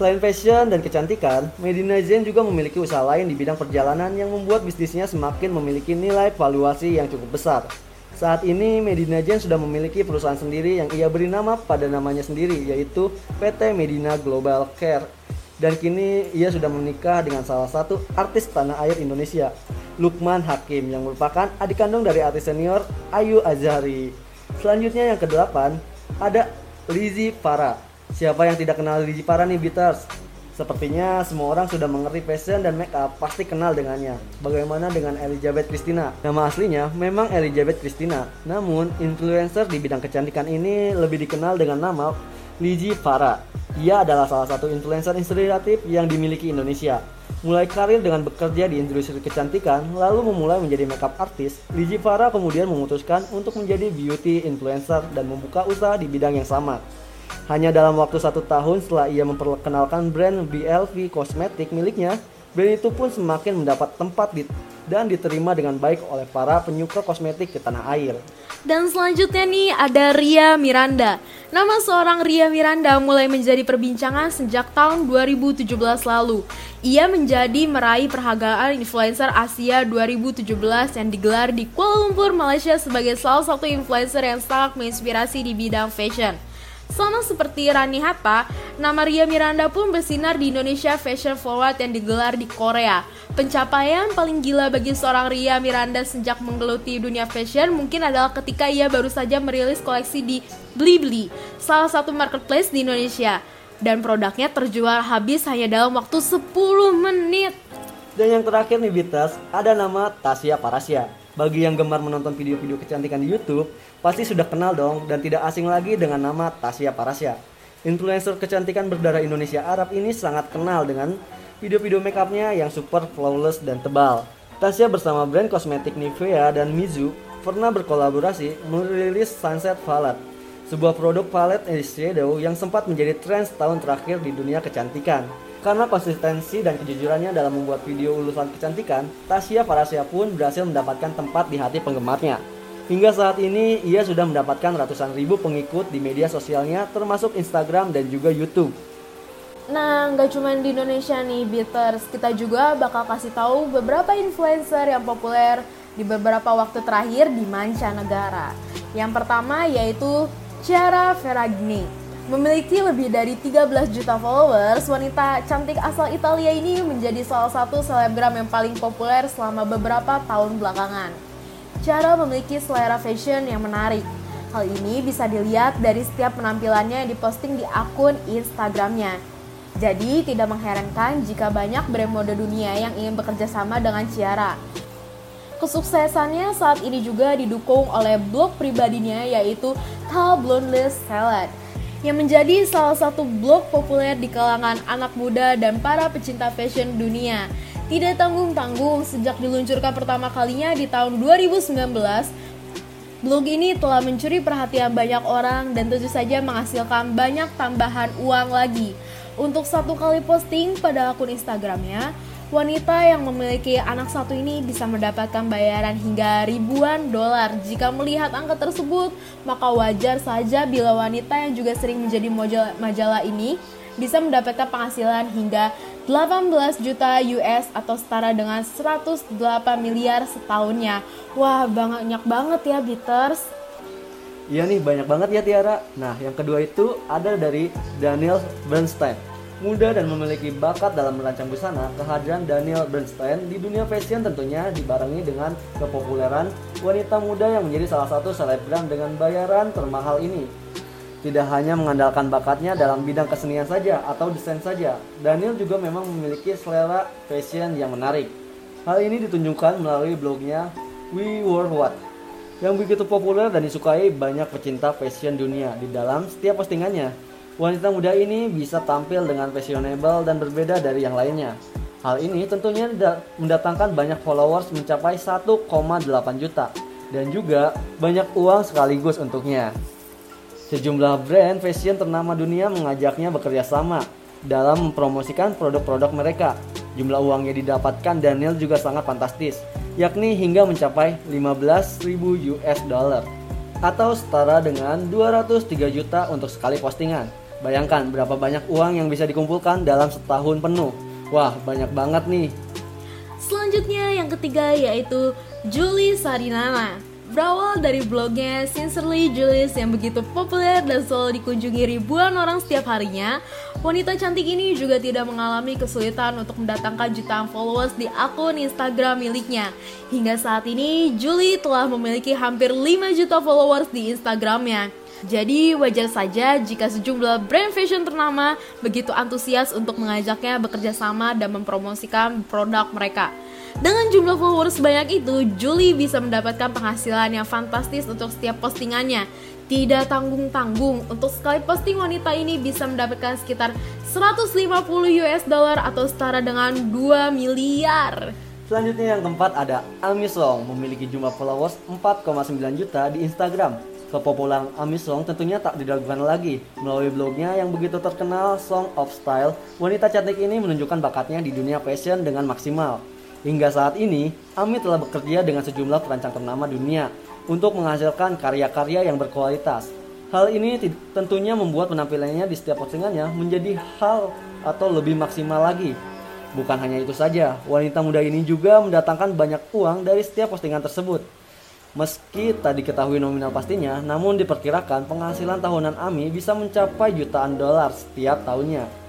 Selain fashion dan kecantikan, Medina Zain juga memiliki usaha lain di bidang perjalanan yang membuat bisnisnya semakin memiliki nilai valuasi yang cukup besar. Saat ini Medina Zain sudah memiliki perusahaan sendiri yang ia beri nama pada namanya sendiri yaitu PT Medina Global Care. Dan kini ia sudah menikah dengan salah satu artis tanah air Indonesia, Lukman Hakim yang merupakan adik kandung dari artis senior Ayu Azhari. Selanjutnya yang kedelapan ada Lizzy Farah. Siapa yang tidak kenal Lizzy Farah nih Beaters? Sepertinya semua orang sudah mengerti fashion dan make up pasti kenal dengannya. Bagaimana dengan Elizabeth Christina? Nama aslinya memang Elizabeth Christina. Namun, influencer di bidang kecantikan ini lebih dikenal dengan nama Lizzy Farah. Ia adalah salah satu influencer inspiratif yang dimiliki Indonesia. Mulai karir dengan bekerja di industri kecantikan, lalu memulai menjadi makeup artist, Lizzie Farah kemudian memutuskan untuk menjadi beauty influencer dan membuka usaha di bidang yang sama. Hanya dalam waktu satu tahun setelah ia memperkenalkan brand BLV kosmetik miliknya, brand itu pun semakin mendapat tempat di, dan diterima dengan baik oleh para penyuka kosmetik di tanah air. Dan selanjutnya nih ada Ria Miranda. Nama seorang Ria Miranda mulai menjadi perbincangan sejak tahun 2017 lalu. Ia menjadi meraih perhargaan influencer Asia 2017 yang digelar di Kuala Lumpur, Malaysia sebagai salah satu influencer yang sangat menginspirasi di bidang fashion. Sama seperti Rani Hatta, nama Ria Miranda pun bersinar di Indonesia Fashion Forward yang digelar di Korea. Pencapaian paling gila bagi seorang Ria Miranda sejak menggeluti dunia fashion mungkin adalah ketika ia baru saja merilis koleksi di Blibli, salah satu marketplace di Indonesia. Dan produknya terjual habis hanya dalam waktu 10 menit. Dan yang terakhir nih Bitas, ada nama Tasya Parasya. Bagi yang gemar menonton video-video kecantikan di YouTube, pasti sudah kenal dong dan tidak asing lagi dengan nama Tasya Parasya. Influencer kecantikan berdarah Indonesia Arab ini sangat kenal dengan video-video makeupnya yang super flawless dan tebal. Tasya bersama brand kosmetik Nivea dan Mizu pernah berkolaborasi merilis Sunset Palette, sebuah produk palette eyeshadow yang sempat menjadi tren setahun terakhir di dunia kecantikan. Karena konsistensi dan kejujurannya dalam membuat video ulusan kecantikan, Tasya Parasya pun berhasil mendapatkan tempat di hati penggemarnya. Hingga saat ini, ia sudah mendapatkan ratusan ribu pengikut di media sosialnya termasuk Instagram dan juga YouTube. Nah, nggak cuma di Indonesia nih, Beaters. Kita juga bakal kasih tahu beberapa influencer yang populer di beberapa waktu terakhir di mancanegara. Yang pertama yaitu Ciara Ferragni. Memiliki lebih dari 13 juta followers, wanita cantik asal Italia ini menjadi salah satu selebgram yang paling populer selama beberapa tahun belakangan. Ciara memiliki selera fashion yang menarik. Hal ini bisa dilihat dari setiap penampilannya yang diposting di akun Instagramnya. Jadi tidak mengherankan jika banyak brand mode dunia yang ingin bekerja sama dengan Ciara. Kesuksesannya saat ini juga didukung oleh blog pribadinya yaitu Tal Blondeless Salad yang menjadi salah satu blog populer di kalangan anak muda dan para pecinta fashion dunia. Tidak tanggung-tanggung sejak diluncurkan pertama kalinya di tahun 2019, blog ini telah mencuri perhatian banyak orang dan tentu saja menghasilkan banyak tambahan uang lagi. Untuk satu kali posting pada akun Instagramnya, wanita yang memiliki anak satu ini bisa mendapatkan bayaran hingga ribuan dolar. Jika melihat angka tersebut, maka wajar saja bila wanita yang juga sering menjadi majalah, ini bisa mendapatkan penghasilan hingga 18 juta US atau setara dengan 108 miliar setahunnya. Wah, banyak banget ya, Beaters. Iya nih banyak banget ya Tiara. Nah yang kedua itu ada dari Daniel Bernstein. Muda dan memiliki bakat dalam merancang busana, kehadiran Daniel Bernstein di dunia fashion tentunya dibarengi dengan kepopuleran wanita muda yang menjadi salah satu selebgram dengan bayaran termahal ini. Tidak hanya mengandalkan bakatnya dalam bidang kesenian saja atau desain saja, Daniel juga memang memiliki selera fashion yang menarik. Hal ini ditunjukkan melalui blognya We Were What yang begitu populer dan disukai banyak pecinta fashion dunia di dalam setiap postingannya. Wanita muda ini bisa tampil dengan fashionable dan berbeda dari yang lainnya. Hal ini tentunya da- mendatangkan banyak followers mencapai 1,8 juta dan juga banyak uang sekaligus untuknya. Sejumlah brand fashion ternama dunia mengajaknya bekerja sama dalam mempromosikan produk-produk mereka. Jumlah uang yang didapatkan Daniel juga sangat fantastis, yakni hingga mencapai 15.000 US dollar atau setara dengan 203 juta untuk sekali postingan. Bayangkan berapa banyak uang yang bisa dikumpulkan dalam setahun penuh. Wah, banyak banget nih. Selanjutnya yang ketiga yaitu Julie Sarinana. Berawal dari blognya Sincerely Julius yang begitu populer dan selalu dikunjungi ribuan orang setiap harinya, wanita cantik ini juga tidak mengalami kesulitan untuk mendatangkan jutaan followers di akun Instagram miliknya. Hingga saat ini, Julie telah memiliki hampir 5 juta followers di Instagramnya. Jadi wajar saja jika sejumlah brand fashion ternama begitu antusias untuk mengajaknya bekerja sama dan mempromosikan produk mereka. Dengan jumlah followers sebanyak itu, Julie bisa mendapatkan penghasilan yang fantastis untuk setiap postingannya. Tidak tanggung-tanggung, untuk sekali posting wanita ini bisa mendapatkan sekitar 150 US dollar atau setara dengan 2 miliar. Selanjutnya yang keempat ada Ami Song memiliki jumlah followers 4,9 juta di Instagram. Kepopuleran Ami Song tentunya tak diragukan lagi. Melalui blognya yang begitu terkenal Song of Style, wanita cantik ini menunjukkan bakatnya di dunia fashion dengan maksimal. Hingga saat ini, Ami telah bekerja dengan sejumlah perancang ternama dunia untuk menghasilkan karya-karya yang berkualitas. Hal ini tentunya membuat penampilannya di setiap postingannya menjadi hal atau lebih maksimal lagi. Bukan hanya itu saja, wanita muda ini juga mendatangkan banyak uang dari setiap postingan tersebut. Meski tak diketahui nominal pastinya, namun diperkirakan penghasilan tahunan Ami bisa mencapai jutaan dolar setiap tahunnya.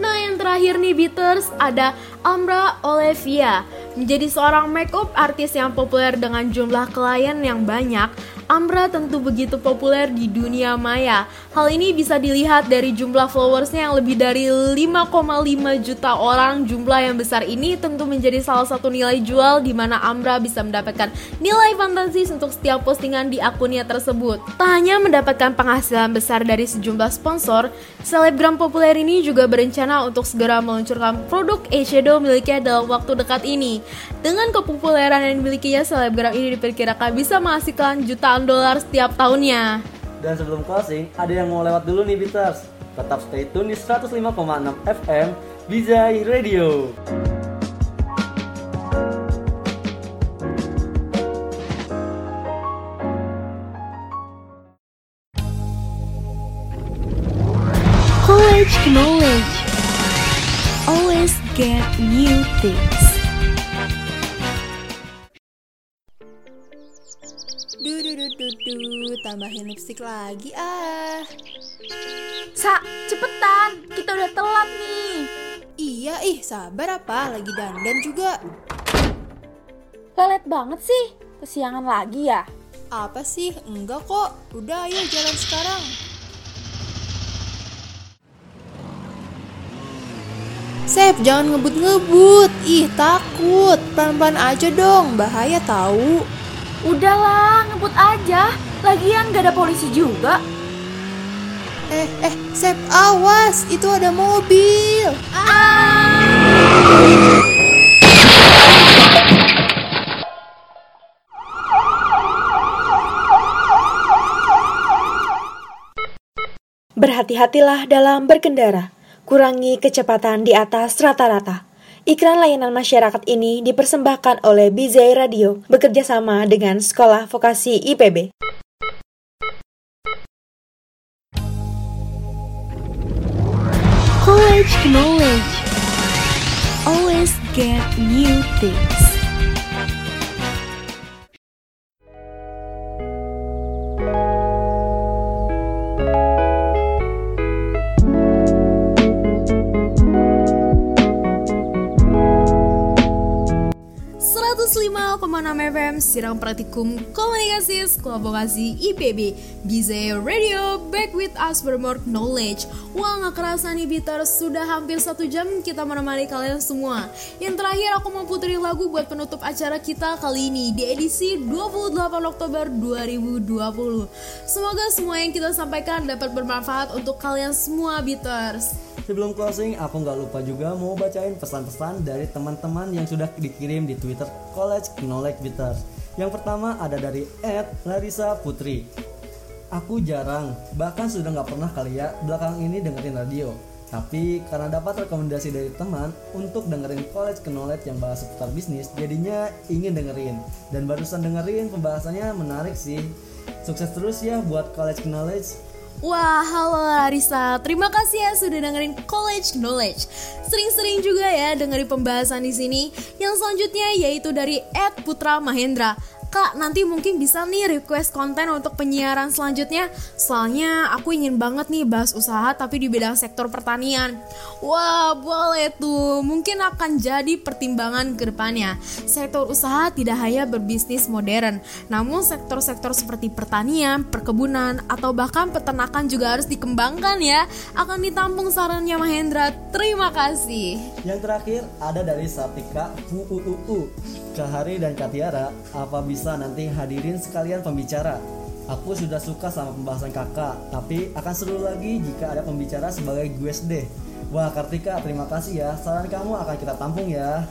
Nah yang terakhir nih Beaters ada Amra Olivia Menjadi seorang makeup artis yang populer dengan jumlah klien yang banyak Amra tentu begitu populer di dunia maya. Hal ini bisa dilihat dari jumlah followersnya yang lebih dari 5,5 juta orang. Jumlah yang besar ini tentu menjadi salah satu nilai jual di mana Amra bisa mendapatkan nilai fantastis untuk setiap postingan di akunnya tersebut. Tak hanya mendapatkan penghasilan besar dari sejumlah sponsor Selebgram populer ini juga berencana untuk segera meluncurkan produk eyeshadow miliknya dalam waktu dekat ini. Dengan kepopuleran yang dimilikinya, selebgram ini diperkirakan bisa menghasilkan jutaan dolar setiap tahunnya. Dan sebelum closing, ada yang mau lewat dulu nih Beaters. Tetap stay tune di 105,6 FM Bizai Radio. College knowledge. Always get new things. Duh, tambahin lipstick lagi ah. Sa, cepetan, kita udah telat nih. Iya, ih, sabar apa? Lagi dandan juga. Lelet banget sih, kesiangan lagi ya. Apa sih? Enggak kok. Udah, ayo jalan sekarang. Sep, jangan ngebut-ngebut. Ih, takut. Pelan-pelan aja dong, bahaya tahu. Udahlah, ngebut aja. Lagian gak ada polisi juga. Eh, eh, Sep, awas. Itu ada mobil. Berhati-hatilah dalam berkendara. Kurangi kecepatan di atas rata-rata. Iklan layanan masyarakat ini dipersembahkan oleh Bizai Radio bekerja sama dengan Sekolah Vokasi IPB. College knowledge. Always get new things. FM Sirang Praktikum Komunikasi Sekolah Vokasi IPB Bize Radio Back with us for more knowledge. Wah gak kerasa nih Bitar. Sudah hampir satu jam kita menemani kalian semua. Yang terakhir aku mau puterin lagu buat penutup acara kita kali ini Di edisi 28 Oktober 2020 Semoga semua yang kita sampaikan dapat bermanfaat untuk kalian semua Beaters Sebelum closing, aku nggak lupa juga mau bacain pesan-pesan dari teman-teman yang sudah dikirim di Twitter College Knowledge Bitters. Yang pertama ada dari Ed Larissa Putri. Aku jarang, bahkan sudah nggak pernah kali ya belakang ini dengerin radio. Tapi karena dapat rekomendasi dari teman untuk dengerin College Knowledge yang bahas seputar bisnis, jadinya ingin dengerin. Dan barusan dengerin pembahasannya menarik sih. Sukses terus ya buat College Knowledge. Wah, halo Larissa. Terima kasih ya sudah dengerin College Knowledge. Sering-sering juga ya dengerin pembahasan di sini. Yang selanjutnya yaitu dari Ed Putra Mahendra. Kak, nanti mungkin bisa nih request konten untuk penyiaran selanjutnya. Soalnya aku ingin banget nih bahas usaha tapi di bidang sektor pertanian. Wah, boleh tuh. Mungkin akan jadi pertimbangan ke depannya. Sektor usaha tidak hanya berbisnis modern, namun sektor-sektor seperti pertanian, perkebunan, atau bahkan peternakan juga harus dikembangkan ya. Akan ditampung sarannya Mahendra. Terima kasih. Yang terakhir ada dari Satika UUUU. Kahari dan Katiara, apa bisa nanti hadirin sekalian pembicara? Aku sudah suka sama pembahasan kakak, tapi akan seru lagi jika ada pembicara sebagai guest deh. Wah Kartika, terima kasih ya. Saran kamu akan kita tampung ya.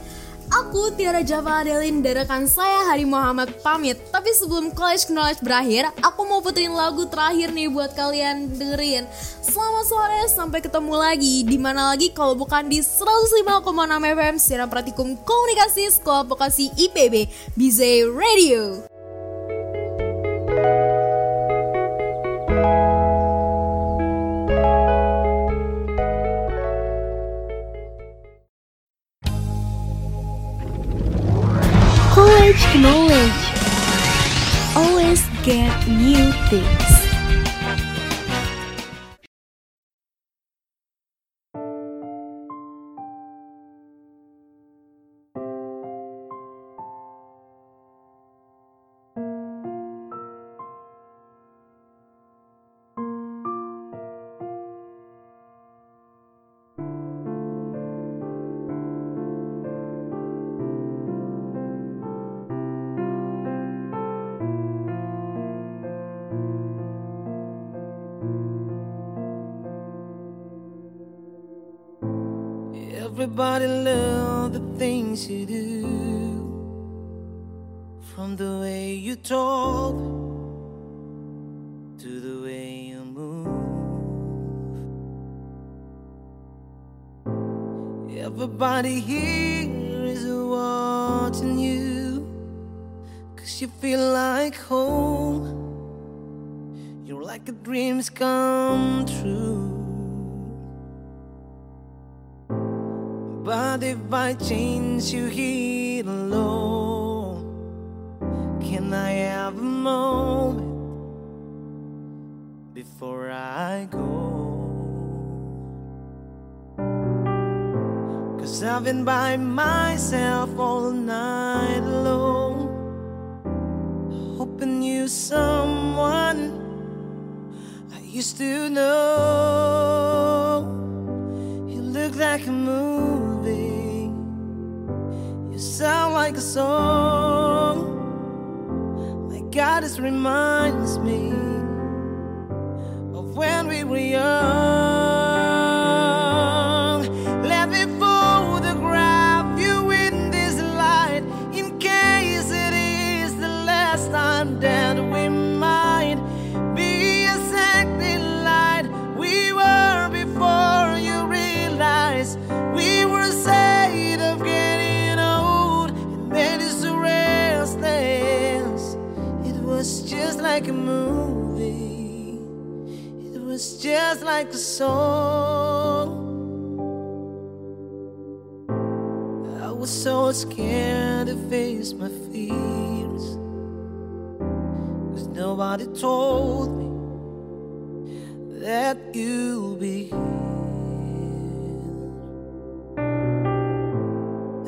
Aku Tiara Java Adelin dari rekan saya Hari Muhammad pamit. Tapi sebelum College Knowledge berakhir Aku mau puterin lagu terakhir nih buat kalian dengerin. Selamat sore, sampai ketemu lagi. Di mana lagi? Kalau bukan di 105,6 FM Siaran Praktikum Komunikasi Sekolah Vokasi IPB Bize Radio knowledge. Always get new things. Everybody love the things you do. From the way you talk To the way you move. Everybody here is watching you. Cause you feel like home. You're like a dream's come true If by chance you here alone, can I have a moment before I go? Cause I've been by myself all night alone, hoping you someone I used to know. You look like a movie. Sound like a song. My God, this reminds me of when we were young. Like a song. I was so scared to face my fears. Cause nobody told me that you'll be here.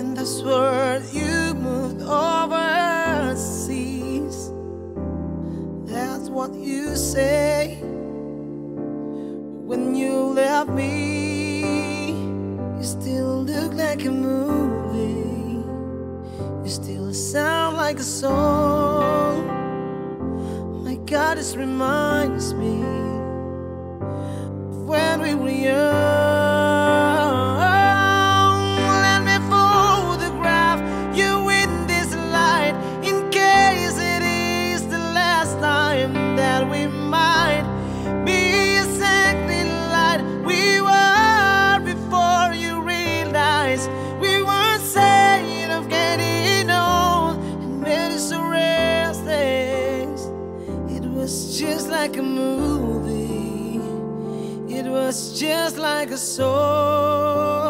And I swear you moved overseas. That's what you when you left me. You still look like a movie. You still sound like a song. My God, this reminds me of when we were young. Just like a song.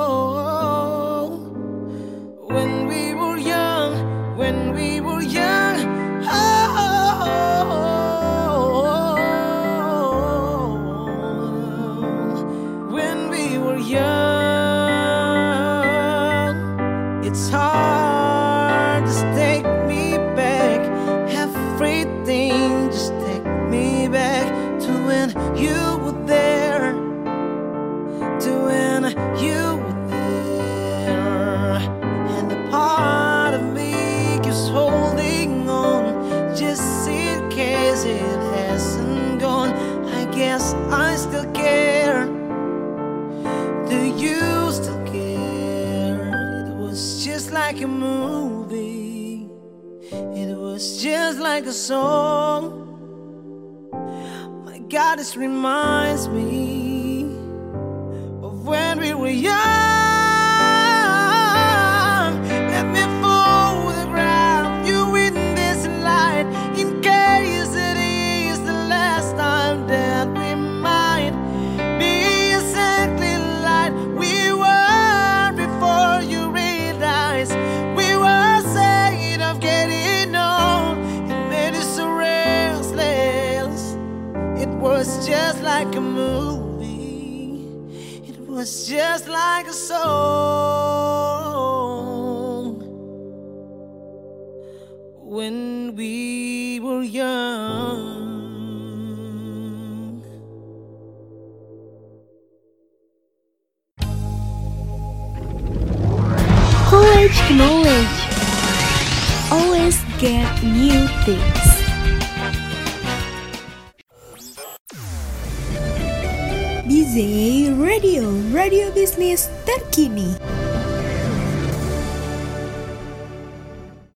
Song. My God, this reminds me bisnis terkini.